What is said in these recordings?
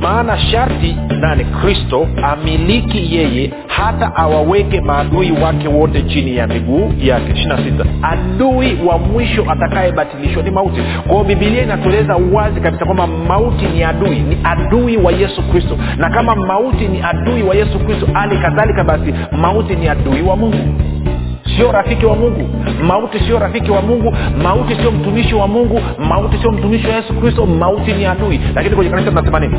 maana sharti nani? Kristo amiliki yeye hata awaweke maadui wake wote chini ya miguu yake. Ishina sita. Adui wa mwisho atakayebatilishwa ni mauti. Kwao bibilia inatueleza wazi kabisa kwamba mauti ni adui ni adui wa yesu kristo. Na kama mauti ni adui wa yesu kristo hali kadhalika basi mauti ni adui wa mungu sio rafiki wa mungu. Mauti sio rafiki wa mungu. Mauti sio mtumishi wa mungu. Mauti sio mtumishi wa yesu kristo. Mauti ni adui. Lakini kwenye kanisa tunasema nini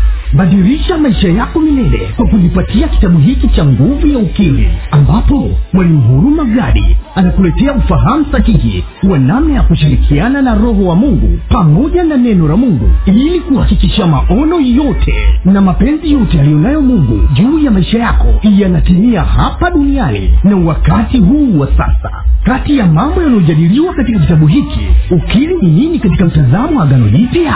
badilisha maisha yako milele kwa kujipatia kitabu hiki cha nguvu ya ukimwi ambapo mwalimu huruma gadi anakuletea ufahamu sahihi wa namna ya kushirikiana na roho wa mungu pamoja na neno la mungu ili kuhakikisha maono yote na mapenzi yote yaliyonayo mungu juu ya maisha yako yanatimia hapa duniani na wakati huu wa sasa. Kati ya mambo yanayojadiliwa katika kitabu hiki ukili ni nini katika mtazamo wa agano jipya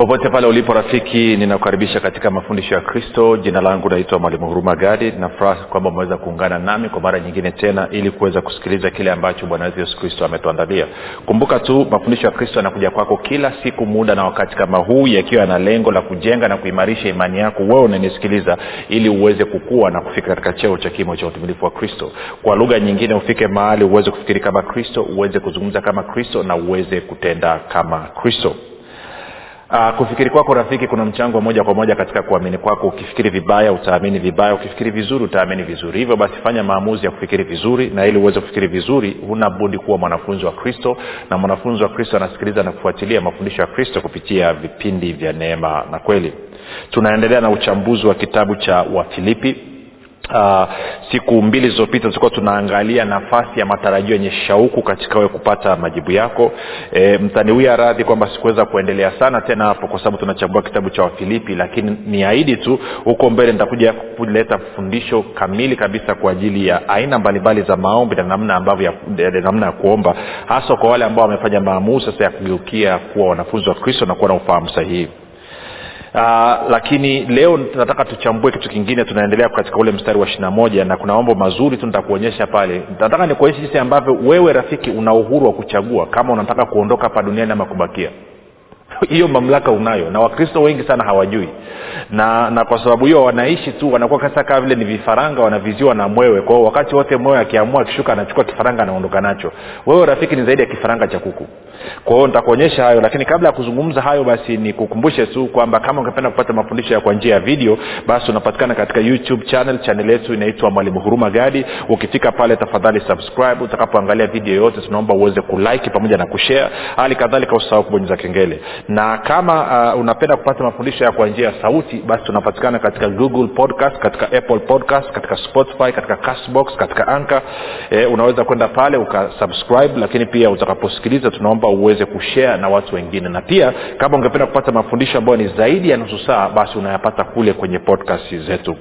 popote pale ulipo rafiki ninakukaribisha katika mafundisho ya kristo. Jina langu naitwa mwalimu huruma gadi. Nafuraha kwamba umeweza kuungana nami kwa mara nyingine tena ili kuweza kusikiliza kile ambacho bwana wetu yesu kristo ametuandalia. Kumbuka tu mafundisho ya kristo yanakuja kwako kila siku muda na wakati kama huu yakiwa yana lengo la kujenga na kuimarisha imani yako wewe unanisikiliza ili uweze kukua na kufika katika cheo cha kimo cha utumilifu wa kristo. Kwa lugha nyingine ufike mahali uweze kufikiri kama kristo uweze kuzungumza kama kristo na uweze kutenda kama kristo Uh, kufikiri kwako rafiki kuna mchango moja kwa moja katika kuamini kwako. Ukifikiri vibaya utaamini vibaya. Ukifikiri vizuri utaamini vizuri. Hivyo basi fanya maamuzi ya kufikiri vizuri na ili uweze kufikiri vizuri huna budi kuwa mwanafunzi wa kristo. Na mwanafunzi wa kristo anasikiliza na kufuatilia mafundisho ya kristo kupitia vipindi vya neema na kweli. Tunaendelea na uchambuzi wa kitabu cha wafilipi Uh, siku mbili zilizopita tulikuwa tunaangalia nafasi ya matarajio yenye shauku katika wewe kupata majibu yako. E, mtaniwia radhi kwamba sikuweza kuendelea sana tena hapo kwa sababu tunachambua kitabu cha wafilipi lakini niahidi tu huko mbele nitakuja kuleta fundisho kamili kabisa kwa ajili ya aina mbalimbali za maombi na namna ambavyo ya, namna ya kuomba hasa kwa wale ambao wamefanya maamuzi sasa ya kugeukia kuwa wanafunzi wa kristo na kuwa na ufahamu sahihi Uh, lakini leo nataka tuchambue kitu kingine tunaendelea katika ule mstari wa ishirina moja na kuna mambo mazuri tu nitakuonyesha pale. Nataka nikuonyeshe jinsi ambavyo wewe rafiki una uhuru wa kuchagua kama unataka kuondoka hapa duniani ama kubakia hiyo mamlaka unayo. Na wakristo wengi sana hawajui. Na na kwa sababu hiyo wanaishi tu wanakuwa kasa kama vile ni vifaranga wanaviziwa na mwewe. Kwao wakati wote mwewe akiamua akishuka anachukua kifaranga anaondoka nacho. Wewe rafiki ni zaidi ya kifaranga cha kuku. Kwa nitakuonyesha hayo lakini kabla ya kuzungumza hayo basi nikukumbushe tu kwamba kama ungependa kupata mafundisho kwa njia ya video basi unapatikana katika youtube channel. Channel yetu inaitwa mwalimu huruma gadi. Ukifika pale tafadhali subscribe. Utakapoangalia video yote tunaomba uweze kulike pamoja na kushare. Hali kadhalika usahau kubonyeza kengele na kama uh, unapenda kupata mafundisho ya kwa njia ya sauti basi tunapatikana katika google podcast katika apple podcast katika spotify katika castbox katika anka e, unaweza kwenda pale ukasubscribe lakini pia utakaposikiliza tunaomba uweze kushare na watu wengine. Na pia kama ungependa kupata mafundisho ambayo ni zaidi ya nusu saa basi unayapata kule kwenye podcast zetu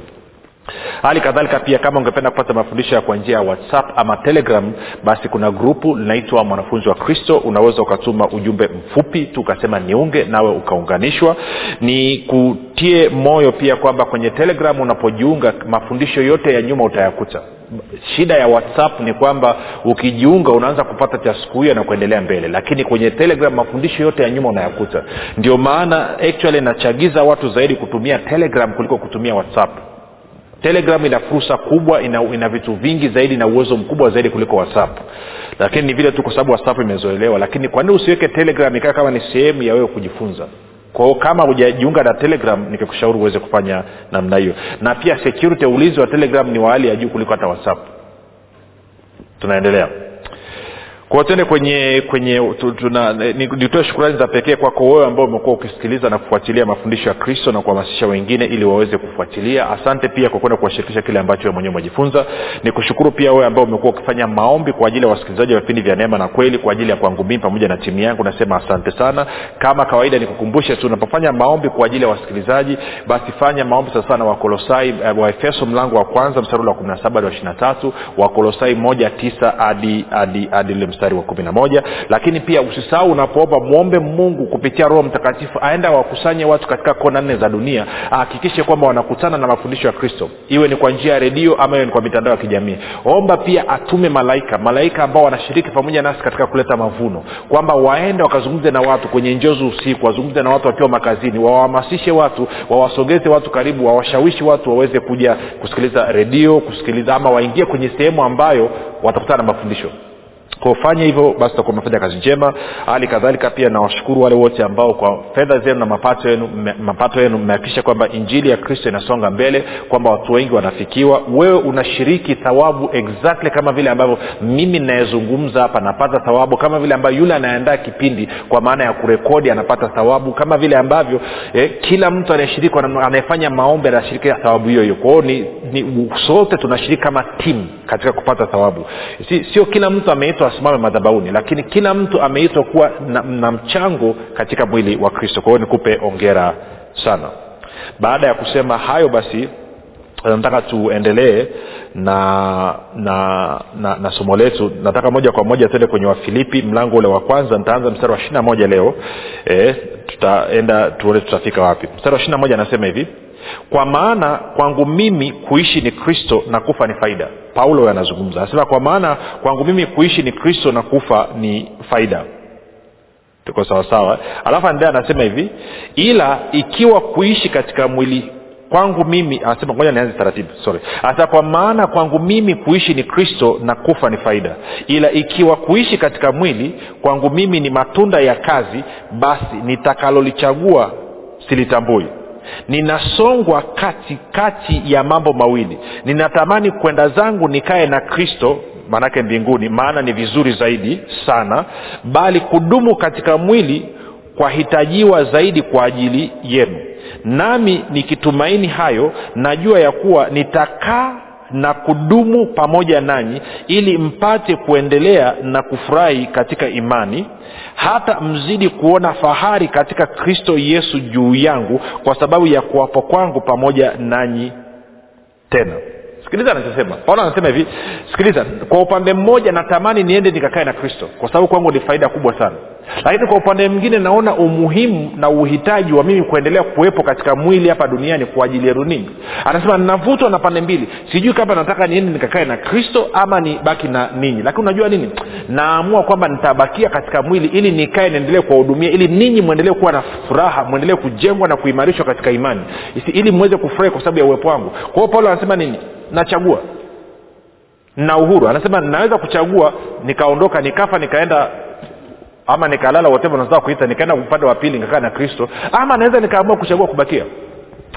hali kadhalika pia kama ungependa kupata mafundisho kwa njia ya whatsapp ama telegram basi kuna grupu linaitwa mwanafunzi wa kristo. Unaweza ukatuma ujumbe mfupi tu ukasema niunge nawe ukaunganishwa. Ni kutie moyo pia kwamba kwenye telegram unapojiunga mafundisho yote ya nyuma utayakuta. Shida ya whatsapp ni kwamba ukijiunga unaanza kupata cha siku hiyo na kuendelea mbele. Lakini kwenye telegram mafundisho yote ya nyuma unayakuta. Ndio maana actually nachagiza watu zaidi kutumia telegram kuliko kutumia whatsapp telegram ina fursa kubwa ina, ina vitu vingi zaidi na uwezo mkubwa zaidi kuliko whatsapp. Lakini ni vile tu kwa sababu whatsapp imezoelewa. Lakini kwa nini usiweke telegram ikaa kama ni sehemu ya wewe kujifunza? Kwao kama hujajiunga na telegram nikikushauri uweze kufanya namna hiyo. Na pia security ulinzi wa telegram ni wa hali ya juu kuliko hata whatsapp. Tunaendelea kwao tende kwenye kwenye nitoe shukurani za pekee kwako wewe ambao umekuwa ukisikiliza na kufuatilia mafundisho ya kristo na kuhamasisha wengine ili waweze kufuatilia. Asante pia kwa kwenda kuwashirikisha kile ambacho we mwenyewe umejifunza. Ni kushukuru pia wewe ambao umekuwa ukifanya maombi kwa ajili ya wasikilizaji wa vipindi vya neema na kweli kwa ajili ya kwangu mimi pamoja na timu yangu nasema asante sana. Kama kawaida nikukumbushe tu unapofanya maombi kwa ajili ya wasikilizaji basi fanya maombi sasa na wakolosai uh, waefeso mlango wa kwanza msarula wa kumi na saba hadi wa ishiri na tatu wakolosai moja tisa hadi hadi hadi mstari wa kumi na moja. Lakini pia usisahau unapoomba mwombe mungu kupitia roho mtakatifu aenda wakusanye watu katika kona nne za dunia. Ahakikishe kwamba wanakutana na mafundisho ya kristo. Iwe ni kwa njia ya redio ama iwe ni kwa mitandao ya kijamii. Omba pia atume malaika malaika ambao wanashiriki pamoja nasi katika kuleta mavuno. Kwamba waende wakazungumze na watu kwenye njozi usiku wazungumze na watu wakiwa makazini wawahamasishe watu wawasogeze watu karibu wawashawishi watu waweze kuja kusikiliza redio kusikiliza ama waingie kwenye sehemu ambayo watakutana na mafundisho kufanya hivyo basi utakuwa umefanya kazi njema. Hali kadhalika pia nawashukuru wale wote ambao kwa fedha zenu na mapato yenu mapato yenu mmehakikisha kwamba injili ya kristo inasonga mbele kwamba watu wengi wanafikiwa. Wewe unashiriki thawabu exactly kama vile ambavyo mimi ninayezungumza hapa napata thawabu kama vile ambavyo yule anayeandaa kipindi kwa maana ya kurekodi anapata thawabu kama vile ambavyo eh, kila mtu anayeshiriki anayefanya maombi anashiriki thawabu hiyo hiyo. Kwao ni, ni sote tunashiriki kama timu katika kupata thawabu. Si, sio kila mtu ameitwa asimame madhabauni lakini kila mtu ameitwa kuwa na, na mchango katika mwili wa kristo. Kwa hiyo nikupe ongera sana. Baada ya kusema hayo basi nataka tuendelee na na na, na somo letu. Nataka moja kwa moja tuende kwenye wafilipi mlango ule wa kwanza. Nitaanza mstari wa ishiri na moja leo. E, tutaenda tuone tutafika wapi. Mstari wa ishiri na moja anasema hivi kwa maana kwangu mimi kuishi ni kristo na kufa ni faida. Paulo anazungumza anasema kwa maana kwangu mimi kuishi ni kristo na kufa ni faida. Tuko sawasawa alafu anaendelea anasema hivi ila ikiwa kuishi katika mwili kwangu mimi anasema ngoja nianze taratibu sorry. Hasa kwa maana kwangu mimi kuishi ni kristo na kufa ni faida. Ila ikiwa kuishi katika mwili kwangu mimi ni matunda ya kazi basi nitakalolichagua silitambui ninasongwa kati kati ya mambo mawili. Ninatamani kwenda zangu nikae na kristo maanake mbinguni maana ni vizuri zaidi sana bali kudumu katika mwili kwahitajiwa zaidi kwa ajili yenu. Nami nikitumaini hayo najua ya kuwa nitakaa na kudumu pamoja nanyi ili mpate kuendelea na kufurahi katika imani hata mzidi kuona fahari katika kristo yesu juu yangu kwa sababu ya kuwapo kwangu pamoja nanyi tena. Sikiliza anachosema. Paulo anasema hivi sikiliza kwa upande mmoja natamani niende nikakae na kristo kwa sababu kwangu ni faida kubwa sana lakini kwa upande mwingine naona umuhimu na uhitaji wa mimi kuendelea kuwepo katika mwili hapa duniani kwa ajili yenu ninyi anasema ninavutwa na pande mbili. Sijui kama nataka niende nikakae na kristo ama nibaki na ninyi. Lakini unajua nini? Naamua kwamba nitabakia katika mwili ili nikae niendelee kuwahudumia ili ninyi mwendelee kuwa na furaha mwendelee kujengwa na kuimarishwa katika imani. Isi- ili mweze kufurahi kwa sababu ya uwepo wangu. Kwa hiyo paulo anasema nini? Nachagua. Na uhuru. Anasema naweza kuchagua nikaondoka nikafa nikaenda ama nikalala whatever unataka kuita nikaenda upande wa pili nikakaa na kristo. Ama naweza nikaamua kuchagua kubakia.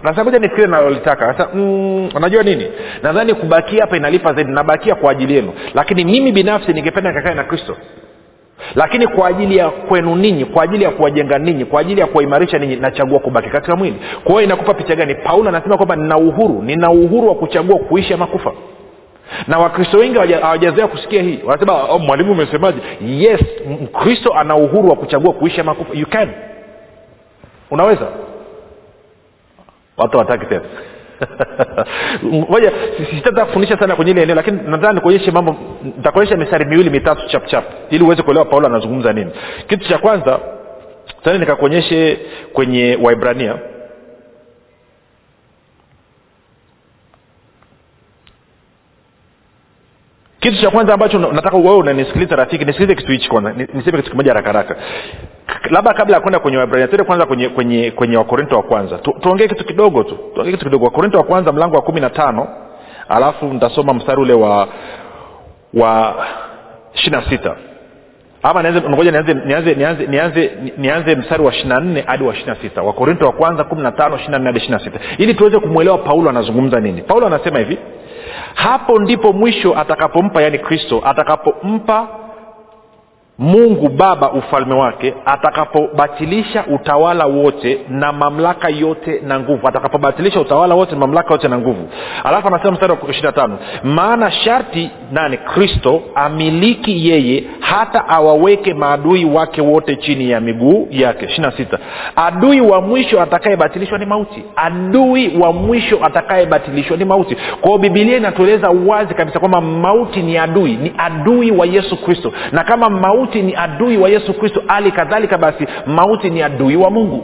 Sasa moja nifikiri nalolitaka. Sasa mm, nini? Nadhani kubakia hapa inalipa zaidi. Nabakia kwa ajili yenu. Lakini mimi binafsi ningependa nikakae na kristo. Lakini kwa ajili ya kwenu ninyi kwa ajili ya kuwajenga ninyi kwa ajili ya kuwaimarisha ninyi nachagua kubaki katika mwili. Kwa hiyo inakupa picha gani? Paulo anasema kwamba nina uhuru. Nina uhuru wa kuchagua kuishi ama kufa na wakristo wengi hawaja- hawajazoea kusikia hii. Wanasema oh, mwalimu umesemaje? Yes mkristo ana uhuru wa kuchagua kuishi ama kufa. You can. Unaweza. Watu wataki tena. Moja sitataka kufundisha sana kwenye ile eneo lakini nadhani nikuonyeshe mambo nitakuonyesha mistari miwili mitatu chap chap ili uweze kuelewa paulo anazungumza nini. Kitu cha kwanza tani nikakuonyeshe kwenye waibrania kitu cha kwanza ambacho nataka wewe unanisikiliza rafiki nisikilize kitu hichi kwanza Ni- niseme kitu kimoja haraka haraka. Labda kabla ya kwenda kwenye wabrania tende kwanza kwenye kwenye kwenye wakorinto wa kwanza. Tu- tuongee kitu kidogo tu tuongee kitu kidogo. Wakorinto wa kwanza mlango wa kumi na tano alafu nitasoma mstari ule wa wa ishiri na sita ama ngoja nianze nianze nianze nianze nianze mstari wa ishirina nne hadi wa ishirina sita. Wakorinto wa kwanza kumi na tano ishirina nne hadi ishirina sita. Ili tuweze kumwelewa paulo anazungumza nini. Paulo anasema hivi hapo ndipo mwisho atakapompa yaani kristo atakapompa mungu baba ufalme wake atakapobatilisha utawala wote na mamlaka yote na nguvu. Atakapobatilisha utawala wote na mamlaka yote na nguvu. Alafu anasema mstari wa ishirina tano maana sharti nani? Kristo amiliki yeye hata awaweke maadui wake wote chini ya miguu yake. Ishiri na sita. Adui wa mwisho atakayebatilishwa ni mauti. Adui wa mwisho atakayebatilishwa ni mauti. Kwao bibilia inatueleza wazi kabisa kwamba mauti ni adui ni adui wa yesu kristo. Na kama mauti ni adui wa yesu kristo hali kadhalika basi mauti ni adui wa mungu.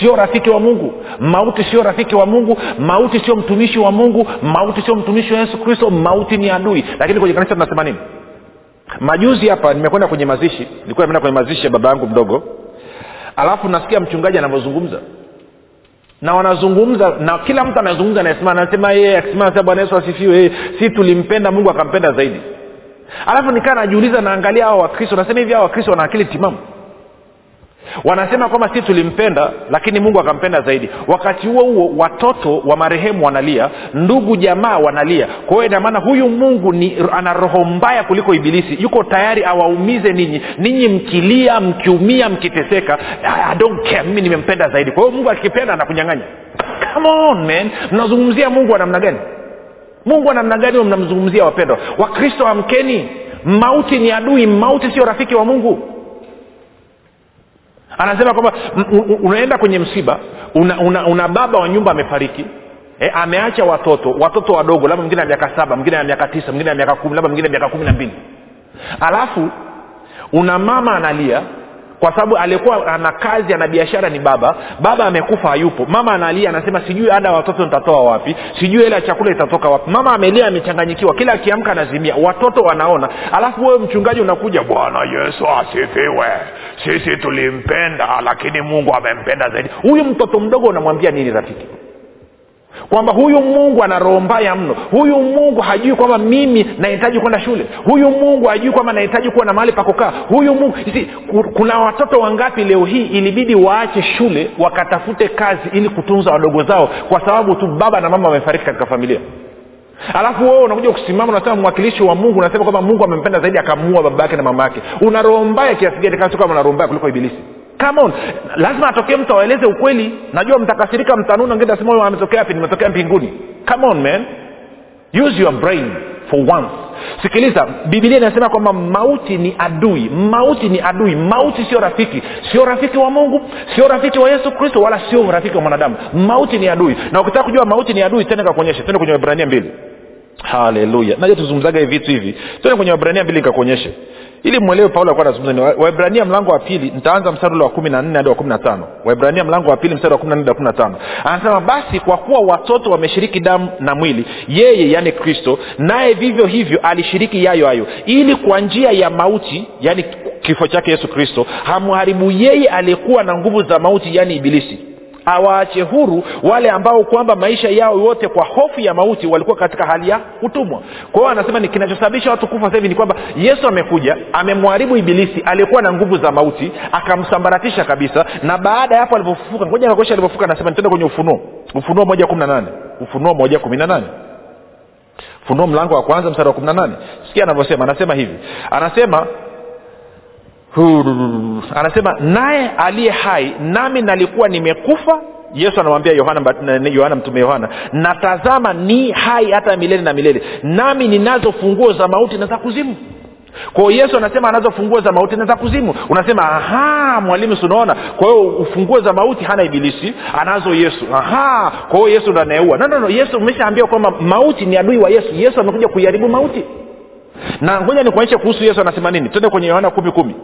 Sio rafiki wa mungu. Mauti sio rafiki wa mungu. Mauti sio mtumishi wa mungu. Mauti sio mtumishi wa yesu kristo. Mauti ni adui. Lakini kwenye kanisa tunasema nini majuzi hapa nimekwenda kwenye mazishi nilikuwa nimeenda kwenye mazishi ya baba yangu mdogo. Alafu nasikia mchungaji anavyozungumza. Na wanazungumza na kila mtu anazungumza anasema anasema yeye akisema bwana yesu asifiwe si tulimpenda mungu akampenda zaidi. Alafu nikaa najiuliza naangalia hao wakristo nasema hivi hao wakristo wana akili timamu wanasema kwamba si tulimpenda lakini mungu akampenda zaidi. Wakati huo huo watoto wa marehemu wanalia ndugu jamaa wanalia. Kwa hiyo inamaana huyu mungu ni ana roho mbaya kuliko ibilisi. Yuko tayari awaumize ninyi. Ninyi mkilia mkiumia mkiteseka I don't care mimi nimempenda zaidi. Kwa hiyo mungu akipenda anakunyang'anya. Come on man. Mnazungumzia mungu wa namna gani? Mungu wa namna gani mnamzungumzia wapendwa? Wakristo amkeni. Mauti ni adui mauti sio rafiki wa mungu anasema kwamba unaenda kwenye msiba una, una, una baba wa nyumba amefariki e, ameacha watoto watoto wadogo labda mwingine ya miaka saba mwingine ya miaka tisa mwingine na miaka kumi labda mwingine ya miaka kumi na mbili. Alafu una mama analia kwa sababu aliyekuwa ana kazi ana biashara ni baba. Baba amekufa hayupo. Mama analia anasema sijui ada ya watoto nitatoa wapi? Sijui hela chakula itatoka wapi? Mama amelia amechanganyikiwa. Kila akiamka anazimia. Watoto wanaona. Alafu wewe mchungaji unakuja bwana yesu asifiwe. Sisi tulimpenda lakini mungu amempenda zaidi. Huyu mtoto mdogo unamwambia nini rafiki kwamba huyu mungu ana roho mbaya mno. Huyu mungu hajui kwamba mimi nahitaji kwenda shule. Huyu mungu hajui kwamba nahitaji kuwa na mahali pakokaa huyu mungu isi, kuna watoto wangapi leo hii ilibidi waache shule wakatafute kazi ili kutunza wadogo zao kwa sababu tu baba na mama wamefariki katika familia? Alafu wewe unakuja kusimama unasema mwakilishi wa mungu unasema kwamba mungu amempenda zaidi akamuua baba yake na mama yake una roho mbaya kiasi gani? Kuliko ibilisi come on. Lazima atokee mtu awaeleze ukweli. Najua mtakasirika mtanuna ngine asema ametokea wapi? Nimetokea mbinguni. Come on man. Use your brain for once. Sikiliza bibilia inasema kwamba mauti ni adui. Mauti ni adui. Mauti sio rafiki. Sio rafiki wa mungu sio rafiki wa yesu kristo wala sio rafiki wa mwanadamu. Mauti ni adui. Na ukitaka kujua mauti ni adui tena kakuonyesha tende kwenye wabrania mbili haleluya naja tuzungumzaga hivi vitu hivi. Tende kwenye wabrania mbili nikakuonyeshe. Ili mwelewe paulo alikuwa anazungumza ni waibrania mlango wa pili nitaanza mstari ule wa kumi na nne hadi wa kumi na tano. Waibrania mlango wa pili mstari wa kumi na nne hadi kumi na tano. Anasema basi kwa kuwa watoto wameshiriki damu na mwili yeye yani kristo naye vivyo hivyo alishiriki yayo hayo ili kwa njia ya mauti yani kifo chake yesu kristo hamharibu yeye aliyekuwa na nguvu za mauti yani ibilisi awaache huru wale ambao kwamba maisha yao yote kwa hofu ya mauti walikuwa katika hali ya utumwa. Kwa hiyo anasema ni kinachosababisha watu kufa sasa hivi ni kwamba yesu amekuja amemharibu ibilisi aliyekuwa na nguvu za mauti akamsambaratisha kabisa na baada ya hapo alivyofufuka ngoja kakosha alivyofufuka anasema nitende kwenye ufunuo. Ufunuo moja kumi na nane. Ufunuo moja kumi na nane. Ufunuo mlango wa kwanza mstari wa kumi na nane. Sikia anavyosema anasema hivi. Anasema. Anasema naye aliye hai nami nalikuwa nimekufa yesu anamwambia yohana yohana mtume yohana natazama ni hai hata milele na milele. Nami ninazo funguo za mauti na za kuzimu. Kwao yesu anasema anazo funguo za mauti na za kuzimu. Unasema aha mwalimu sunaona kwa hiyo funguo za mauti hana ibilisi anazo yesu. Aha kwa hiyo yesu ndo anayeua. No, no, no. yesu umeshaambia kwamba mauti ni adui wa yesu. Yesu amekuja kuiharibu mauti. Na ngoja nikuonyeshe kuhusu yesu anasema nini. Twende kwenye yohana kumi kumi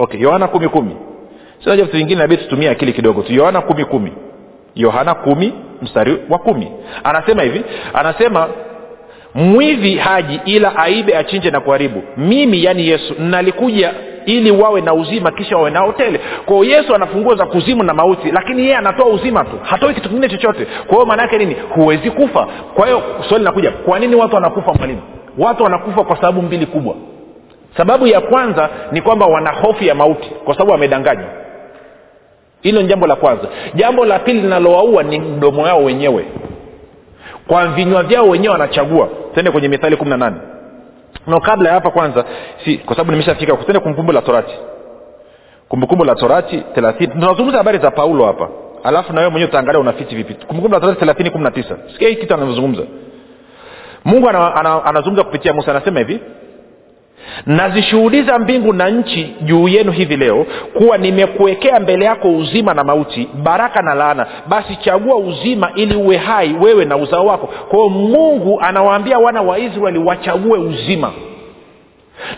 okay yohana kumi kumi. Sinaja vitu vingine nabidi tutumie akili kidogo tu. Yohana kumi kumi. Yohana kumi mstari wa kumi. Anasema hivi anasema mwivi haji ila aibe achinje na kuharibu. Mimi yani yesu nalikuja ili wawe na uzima kisha wawe nao tele kwao yesu anafungua za kuzimu na mauti lakini yeye anatoa uzima tu. Hatoi kitu kingine chochote. Kwa hiyo maana yake nini? Huwezi kufa. Kwa hiyo swali linakuja kwa nini watu wanakufa mwalimu? Watu wanakufa kwa sababu mbili kubwa sababu ya kwanza ni kwamba wana hofu ya mauti kwa sababu wamedanganywa. Hilo ni jambo la kwanza. Jambo la pili linalowaua ni mdomo yao wenyewe. Kwa vinywa vyao wenyewe wanachagua. Tende kwenye mithali kumi na nane. No kabla ya hapa kwanza si kwa sababu nimeshafika tende kumbukumbu la torati. Kumbukumbu la torati thelathini. Tunazungumza habari za paulo hapa. Alafu na mwenyewe utaangalia unafiti vipi. Kumbukumbu la torati thelathini kumi na tisa. Sikia hii kitu anavyozungumza. Mungu anazungumza ana, ana, ana kupitia musa anasema hivi nazishuhudiza mbingu na nchi juu yenu hivi leo kuwa nimekuwekea mbele yako uzima na mauti baraka na laana. Basi chagua uzima ili uwe hai wewe na uzao wako. Kwao mungu anawaambia wana wa israeli wachague uzima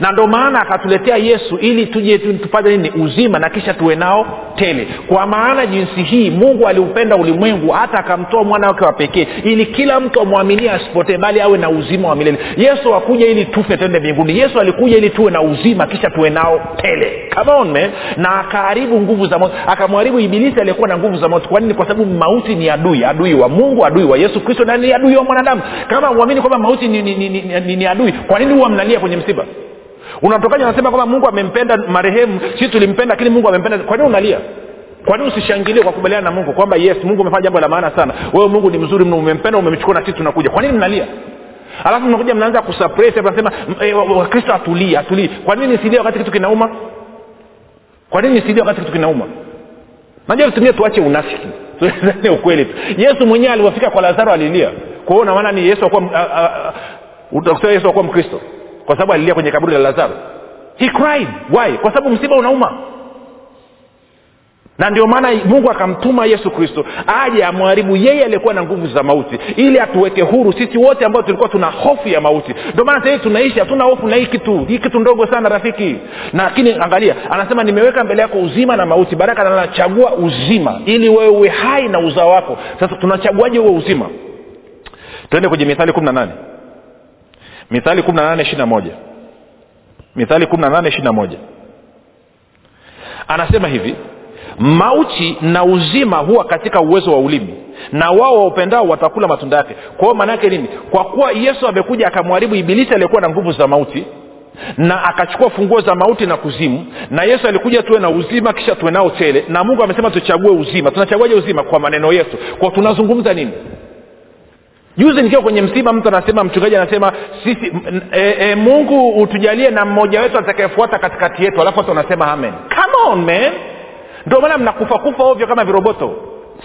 na ndo maana akatuletea yesu ili tuje tupate nini? Uzima na kisha tuwe nao tele. Kwa maana jinsi hii mungu aliupenda ulimwengu hata akamtoa mwana wake wa pekee ili kila mtu amwaminie asipotee bali awe na uzima wa milele. Yesu akuja ili tufe twende mbinguni. Yesu alikuja ili tuwe na uzima kisha tuwe nao tele. Come on, man. na akaharibu nguvu za moto. Akamharibu ibilisi aliyekuwa na nguvu za moto. Kwa nini? Kwa sababu mauti ni adui adui wa mungu adui wa yesu kristo na ni adui wa mwanadamu. Kama uamini kwamba mauti ni, ni, ni, ni, ni, ni adui kwa nini huwa mnalia kwenye msiba unatokaja unasema kwamba mungu amempenda marehemu sisi tulimpenda lakini mungu amempenda. Kwa nini unalia? Kwa nini usishangilie kwa kubaliana na mungu kwamba yes mungu umefanya jambo la maana sana? Wewe mungu ni mzuri mno umempenda umemchukua na sisi tunakuja. Kwa nini mnalia? Alafu mnakuja mnaanza kusurprise nasema wakristo atulii atulii kwa nini nisilie wakati kitu kinauma? Kwa nini nisilie wakati kitu kinauma? Najua tutumie tuache unafiki. Tuezane ukweli tu. Yesu mwenyewe alivyofika kwa lazaro alilia. Kwa hiyo unamaana ni yesu akuwa utakusema yesu akuwa mkristo kwa sababu alilia kwenye kaburi la lazaro. He cried. Why? Kwa sababu msiba unauma. Na ndio maana mungu akamtuma yesu kristo aje amharibu yeye aliyekuwa na nguvu za mauti ili atuweke huru sisi wote ambao tulikuwa tuna hofu ya mauti. Ndio maana sahii tunaishi hatuna hofu na hii kitu hii kitu ndogo sana rafiki. Lakini angalia anasema nimeweka mbele yako uzima na mauti. Baraka nanachagua uzima ili wewe uwe hai na uzao wako. Sasa tunachaguaje huo uzima? Tuende kwenye mithali kumi na nane mithali kumi na nane ishiri na moja. Mithali kumi na nane ishiri na moja. Anasema hivi mauti na uzima huwa katika uwezo wa ulimi na wao waupendao watakula matunda yake. Kwa hiyo maana nini? Kwa kuwa yesu amekuja akamwharibu ibilisi aliyekuwa na nguvu za mauti na akachukua funguo za mauti na kuzimu na yesu alikuja tuwe na uzima kisha tuwe nao tele na mungu amesema tuchague uzima. Tunachaguaje uzima? Kwa maneno yesu. Kwa tunazungumza nini juzi nikiwa kwenye msiba mtu anasema mchungaji anasema sisi e, e, mungu utujalie na mmoja wetu atakayefuata katikati yetu. Alafu watu wanasema amen. Come on man. Ndio maana mnakufa kufa ovyo kama viroboto.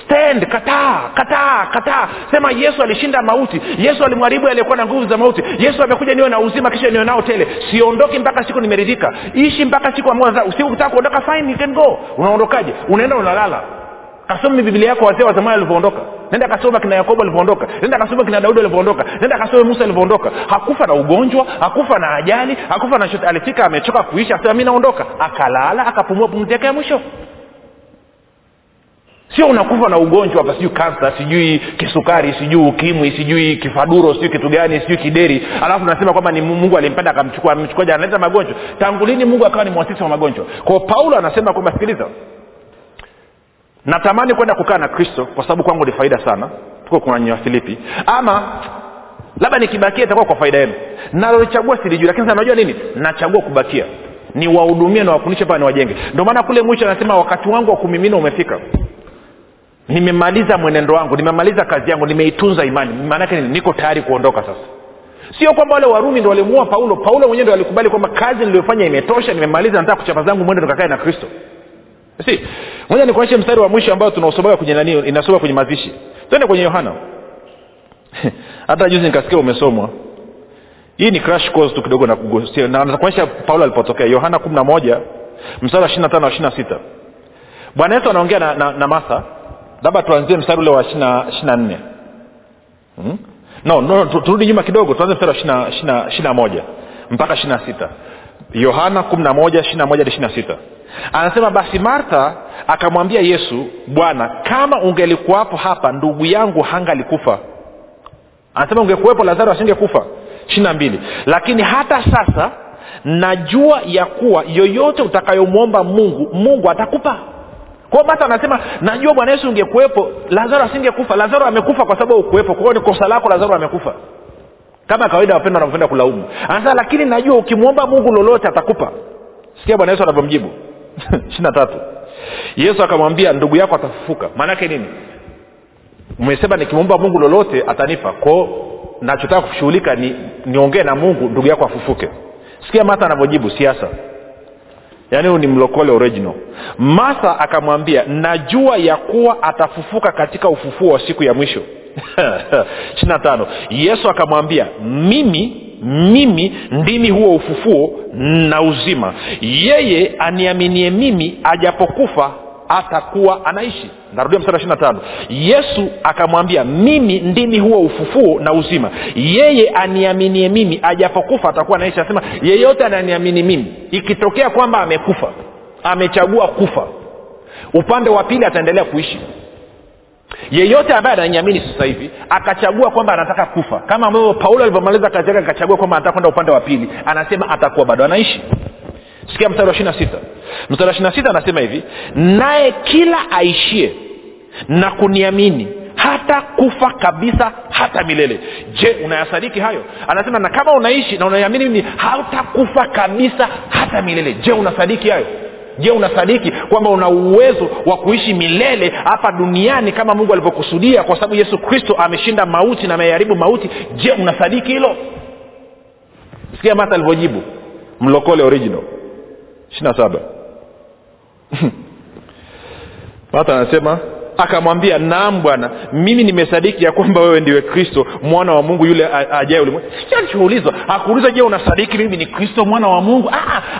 Stand kataa kataa kataa. Sema yesu alishinda mauti. Yesu alimharibu aliyekuwa na nguvu za mauti. Yesu amekuja niwe na uzima kisha niwe nao tele. Siondoki mpaka siku nimeridhika. Ishi mpaka siku ambayo siku kutaka kuondoka fine you can go. Unaondokaje? Unaenda unalala. Kasome biblia yako wazee wa zamani walivyoondoka nenda kasoma kina yakobo alivyoondoka. Nenda kasoma kina daudi alivyoondoka. Nenda kasome musa alivyoondoka. Hakufa na ugonjwa hakufa na ajali hakufa na shote alifika amechoka kuisha asema mi naondoka. Akalala akapumua pumzi yake ya mwisho. Sio unakufa na ugonjwa hapa sijui kansa sijui kisukari sijui ukimwi sijui kifaduro sijui kitu gani sijui kideri. Alafu nasema kwamba ni mungu alimpenda akamchukua analeta magonjwa. Tangu lini mungu akawa ni mwasisi wa magonjwa? Kwao paulo anasema kwamba sikiliza natamani kwenda kukaa na kristo kwa sababu kwangu ni faida sana. Tuko kwenye filipi. Ama labda nikibakia itakuwa kwa faida yenu. Nalolichagua silijui lakini najua nini? Nachagua kubakia. Niwahudumie nawafundishe paa niwajenge ndio maana kule mwisho anasema wakati wangu wa kumimina umefika. Nimemaliza mwenendo wangu nimemaliza kazi yangu nimeitunza imani. Maanake nini? Niko tayari kuondoka sasa. Sio kwamba wale warumi ndo walimuua paulo. Paulo mwenyewe ndo alikubali kwamba kazi niliyofanya imetosha nimemaliza nataka kuchapa zangu mwende tukakae na kristo si moja nikuonyeshe mstari wa mwisho ambao tunausomaga kwenye nani inasoma kwenye mazishi. Twende kwenye yohana. Hata juzi nikasikia umesomwa. Hii ni crash course tu kidogo nakuonyesha paulo alipotokea. Yohana kumi na moja mstari wa ishirina tano wa ishirina sita. Bwana yesu anaongea na, na, na martha. Labda tuanzie mstari ule wa ishirina nne. Hmm? no, no turudi nyuma kidogo. Tuanze mstari wa ishiri na moja mpaka ishirina sita. Yohana kumi na moja ishirina moja hadi ishirina sita anasema basi martha akamwambia yesu bwana kama ungelikuwapo hapa ndugu yangu hangalikufa. Anasema ungekuwepo lazaro asingekufa. Ishiri na mbili. Lakini hata sasa najua ya kuwa yoyote utakayomwomba mungu mungu atakupa. Kwao martha anasema najua bwana yesu ungekuwepo lazaro asingekufa. Lazaro amekufa kwa sababu ukuwepo kwao ni kosa lako lazaro amekufa. Kama kawaida wapenda wanavyopenda kulaumu. Anasema lakini najua ukimwomba mungu lolote atakupa. Sikia bwana yesu anavyomjibu ishiri tatu. Yesu akamwambia ndugu yako atafufuka. Maanaake nini? Mmesema nikimwomba mungu lolote atanipa. Kwao nachotaka kushughulika ni niongee na mungu ndugu yako afufuke. Sikia mata anavyojibu siasa. Yaani huu ni mlokole original. Masa akamwambia najua ya kuwa atafufuka katika ufufuo wa siku ya mwisho. Ishiri tano. Yesu akamwambia mimi mimi ndimi huo ufufuo na uzima. Yeye aniaminie mimi ajapokufa atakuwa anaishi. Narudia mstari ishiri tano. Yesu akamwambia mimi ndimi huo ufufuo na uzima. Yeye aniaminie mimi ajapokufa atakuwa anaishi. Anasema yeyote ananiamini mimi ikitokea kwamba amekufa amechagua kufa upande wa pili ataendelea kuishi yeyote ambaye ananiamini sasa hivi akachagua kwamba anataka kufa. Kama ambavyo paulo alivyomaliza kazi yake akachagua kwamba anataka kwenda upande wa pili anasema atakuwa bado anaishi. Sikia mstari wa ishiri na sita. Mstari wa ishiri na sita anasema hivi naye kila aishie na kuniamini hata kufa kabisa hata milele. Je unayasadiki hayo? Anasema na kama unaishi na unaiamini mimi hautakufa kabisa hata milele. Je unasadiki hayo je unasadiki kwamba una uwezo wa kuishi milele hapa duniani kama mungu alivyokusudia kwa sababu yesu kristo ameshinda mauti na ameharibu mauti? Je unasadiki hilo? Sikia mata alivyojibu. Mlokole original. ishiri na saba. Mata anasema akamwambia naam bwana mimi nimesadiki ya kwamba wewe ndiwe kristo mwana wa mungu yule ajaye ulimwengu sichoulizwa hakuulizwa je unasadiki mimi ni kristo mwana wa mungu?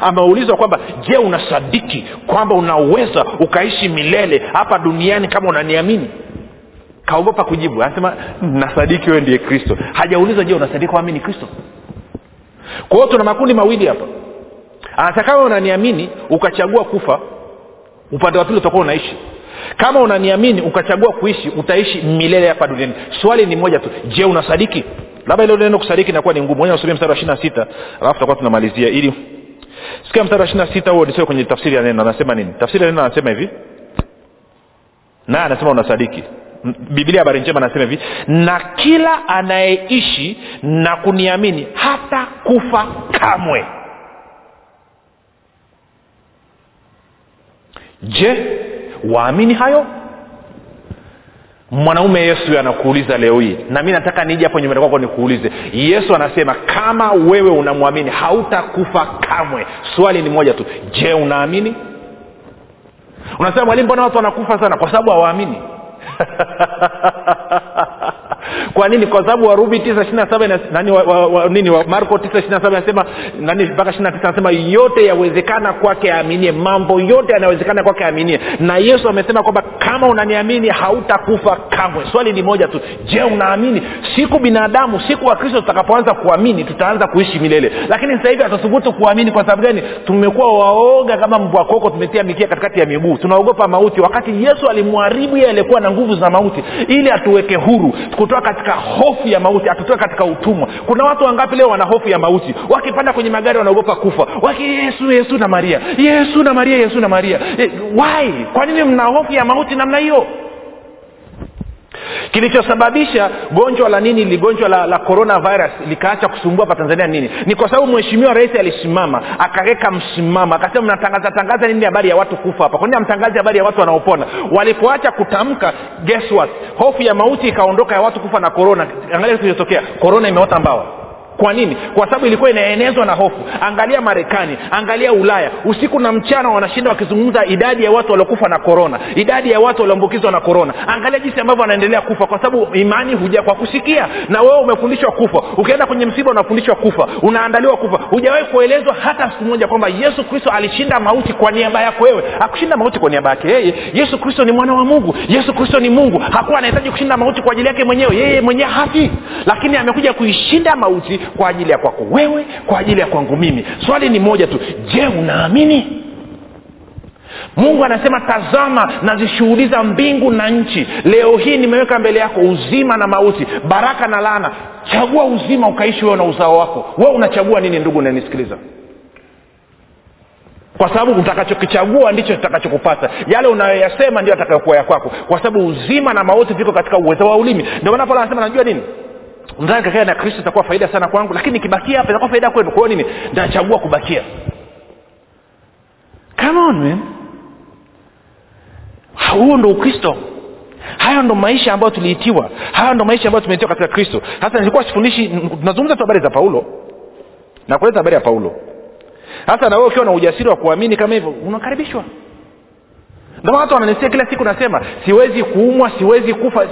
Ameulizwa kwamba je unasadiki kwamba unaweza ukaishi milele hapa duniani kama unaniamini? Kaogopa kujibu anasema nasadiki wewe ndiye kristo. Hajaulizwa je unasadiki kwamba mi ni kristo? Kwa hiyo tuna makundi mawili hapa. Anasema kama unaniamini ukachagua kufa upande wa pili utakuwa unaishi kama unaniamini ukachagua kuishi utaishi milele hapa duniani. Swali ni moja tu. Je unasadiki? Labda ilo neno kusadiki inakuwa ni ngumu. Nasomia mstari wa ishiri na sita. Alafu tutakuwa tunamalizia ili sikia mstari wa ishiri na sita huo nisio kwenye tafsiri ya neno. Anasema nini? Tafsiri ya neno anasema hivi. Naye anasema unasadiki. Biblia habari njema anasema hivi. Na kila anayeishi na kuniamini hata kufa kamwe. Je waamini hayo? Mwanaume yesu anakuuliza leo hii na mi nataka nije hapo nyumbani kwako nikuulize. Yesu anasema kama wewe unamwamini hautakufa kamwe. Swali ni moja tu. Je unaamini? Unasema mwalimu mbona watu wanakufa sana? Kwa sababu hawaamini kwa nini? Kwa sababu warumi tisa ishiri na saba nani wa, wa, wa, nini wa, marko tisa ishiri saba anasema nani mpaka ishiri tisa anasema yote yawezekana kwake aaminie. Mambo yote yanawezekana kwake aaminie. Na yesu amesema kwamba kama unaniamini hautakufa kamwe. Swali ni moja tu. Je unaamini? Siku binadamu siku wa kristo tutakapoanza kuamini tutaanza kuishi milele. Lakini sasa hivi hatathubutu kuamini kwa sababu gani? Tumekuwa waoga kama mbwa koko tumetia mikia katikati ya miguu. Tunaogopa mauti. Wakati yesu alimwharibu yeye aliyekuwa na nguvu za mauti ili atuweke huru. Kutoka katika hofu ya mauti atutoe katika utumwa. Kuna watu wangapi leo wana hofu ya mauti? Wakipanda kwenye magari wanaogopa kufa. Waki yesu yesu na maria. Yesu na maria yesu na maria. E, wai kwa nini mna hofu ya mauti namna hiyo kilichosababisha gonjwa la nini ligonjwa la, la coronavirus likaacha kusumbua hapa tanzania nini? Ni kwa sababu mheshimiwa rais alisimama akaweka msimama akasema mnatangaza tangaza nini habari ya watu kufa hapa? Kwanini amtangazi habari ya watu wanaopona? Walipoacha kutamka guess what? Hofu ya mauti ikaondoka ya watu kufa na korona angalia kilichotokea. Korona imeota mbawa kwa nini? Kwa sababu ilikuwa inaenezwa na hofu. Angalia marekani angalia ulaya. Usiku na mchana wanashinda wakizungumza idadi ya watu waliokufa na korona idadi ya watu walioambukizwa na korona angalia jinsi ambavyo wanaendelea kufa kwa sababu imani huja kwa kusikia. Na wewe umefundishwa kufa. Ukienda kwenye msiba unafundishwa kufa. Unaandaliwa kufa. Hujawahi kuelezwa hata siku moja kwamba yesu kristo alishinda mauti kwa niaba yako wewe. Akushinda mauti kwa niaba yake yeye. Yesu kristo ni mwana wa mungu. Yesu kristo ni mungu. Hakuwa anahitaji kushinda mauti kwa ajili yake mwenyewe. Yeye mwenyewe hafi. Lakini amekuja kuishinda mauti kwa ajili ya kwako wewe kwa ajili ya kwangu mimi. Swali ni moja tu je unaamini? Mungu anasema tazama nazishughuliza mbingu na nchi. Leo hii nimeweka mbele yako uzima na mauti baraka na laana. Chagua uzima ukaishi wewe na uzao wako. Wewe unachagua nini ndugu unanisikiliza kwa sababu utakachokichagua ndicho kitakachokupata yale unayoyasema ndio atakayokuwa ya kwako. Kwa sababu uzima na mauti viko katika uwezo wa ulimi. Ndio maana pala anasema najua nini mzani kakaa na kristo itakuwa faida sana kwangu lakini nikibakia hapa itakuwa faida kwenu. Kwao nini? Nachagua kubakia. Come on man. Huo ndo ukristo. Hayo ndo maisha ambayo tuliitiwa. Haya ndo maisha ambayo tumeitiwa katika kristo. Sasa nilikuwa sifundishi tunazungumza tu habari za paulo. Na kuleta habari ya paulo. Sasa na wewe ukiwa na ujasiri wa kuamini kama hivyo unakaribishwa ndio watu wananisia kila siku nasema siwezi kuumwa siwezi kufa.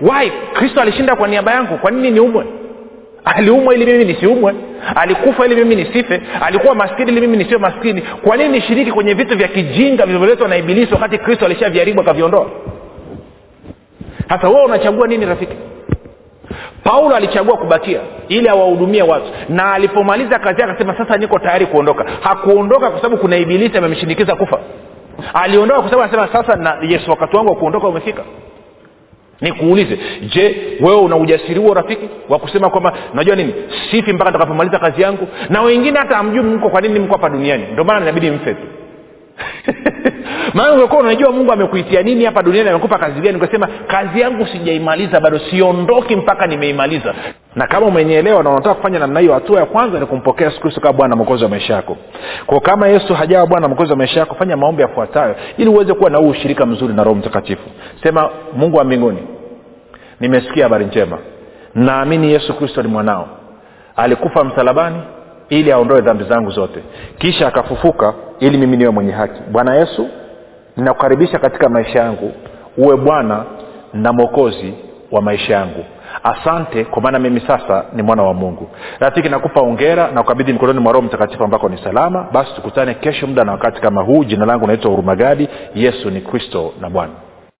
Wai kristo alishinda kwa niaba yangu. Kwa nini niumwe? Aliumwa ili mimi nisiumwe? Alikufa ili mimi nisife? Alikuwa maskini ili mimi nisiwe maskini? Kwa nini nishiriki kwenye vitu vya kijinga vilivyoletwa na ibilisi wakati kristo alishaviharibu akaviondoa? Sasa wewe unachagua nini rafiki? Paulo alichagua kubakia ili awahudumie watu. Na alipomaliza kazi akasema sasa niko tayari kuondoka. Hakuondoka kwa sababu kuna ibilisi amemshinikiza kufa aliondoka kwa sababu anasema sasa na yesu wakati wangu wa kuondoka umefika. Nikuulize je wewe una ujasiri huo rafiki wa kusema kwamba najua nini sifi mpaka takapomaliza kazi yangu? Na wengine hata amjui mko kwa nini mko hapa duniani. Ndio maana inabidi mfe tu maana ungekuwa unajua mungu amekuitia nini hapa duniani amekupa kazi gani ukasema kazi yangu sijaimaliza bado siondoki mpaka nimeimaliza. Na kama umenielewa na unataka kufanya namna hiyo hatua ya kwanza ni kumpokea yesu kristo kama bwana mwokozi wa maisha yako. Kwa kama yesu hajawa bwana mwokozi wa maisha yako fanya maombi yafuatayo ili uweze kuwa na huu ushirika mzuri na roho mtakatifu. Sema mungu wa mbinguni nimesikia habari njema. Naamini yesu kristo ni mwanao. Alikufa msalabani ili aondoe dhambi zangu zote. Kisha akafufuka ili mimi niwe mwenye haki. Bwana yesu ninakukaribisha katika maisha yangu. Uwe bwana na mwokozi wa maisha yangu. Asante kwa maana mimi sasa ni mwana wa mungu. Rafiki nakupa ongera na ukabidhi mikononi mwa roho mtakatifu ambako ni salama. Basi tukutane kesho muda na wakati kama huu. Jina langu naitwa hurumagadi. Yesu ni kristo na bwana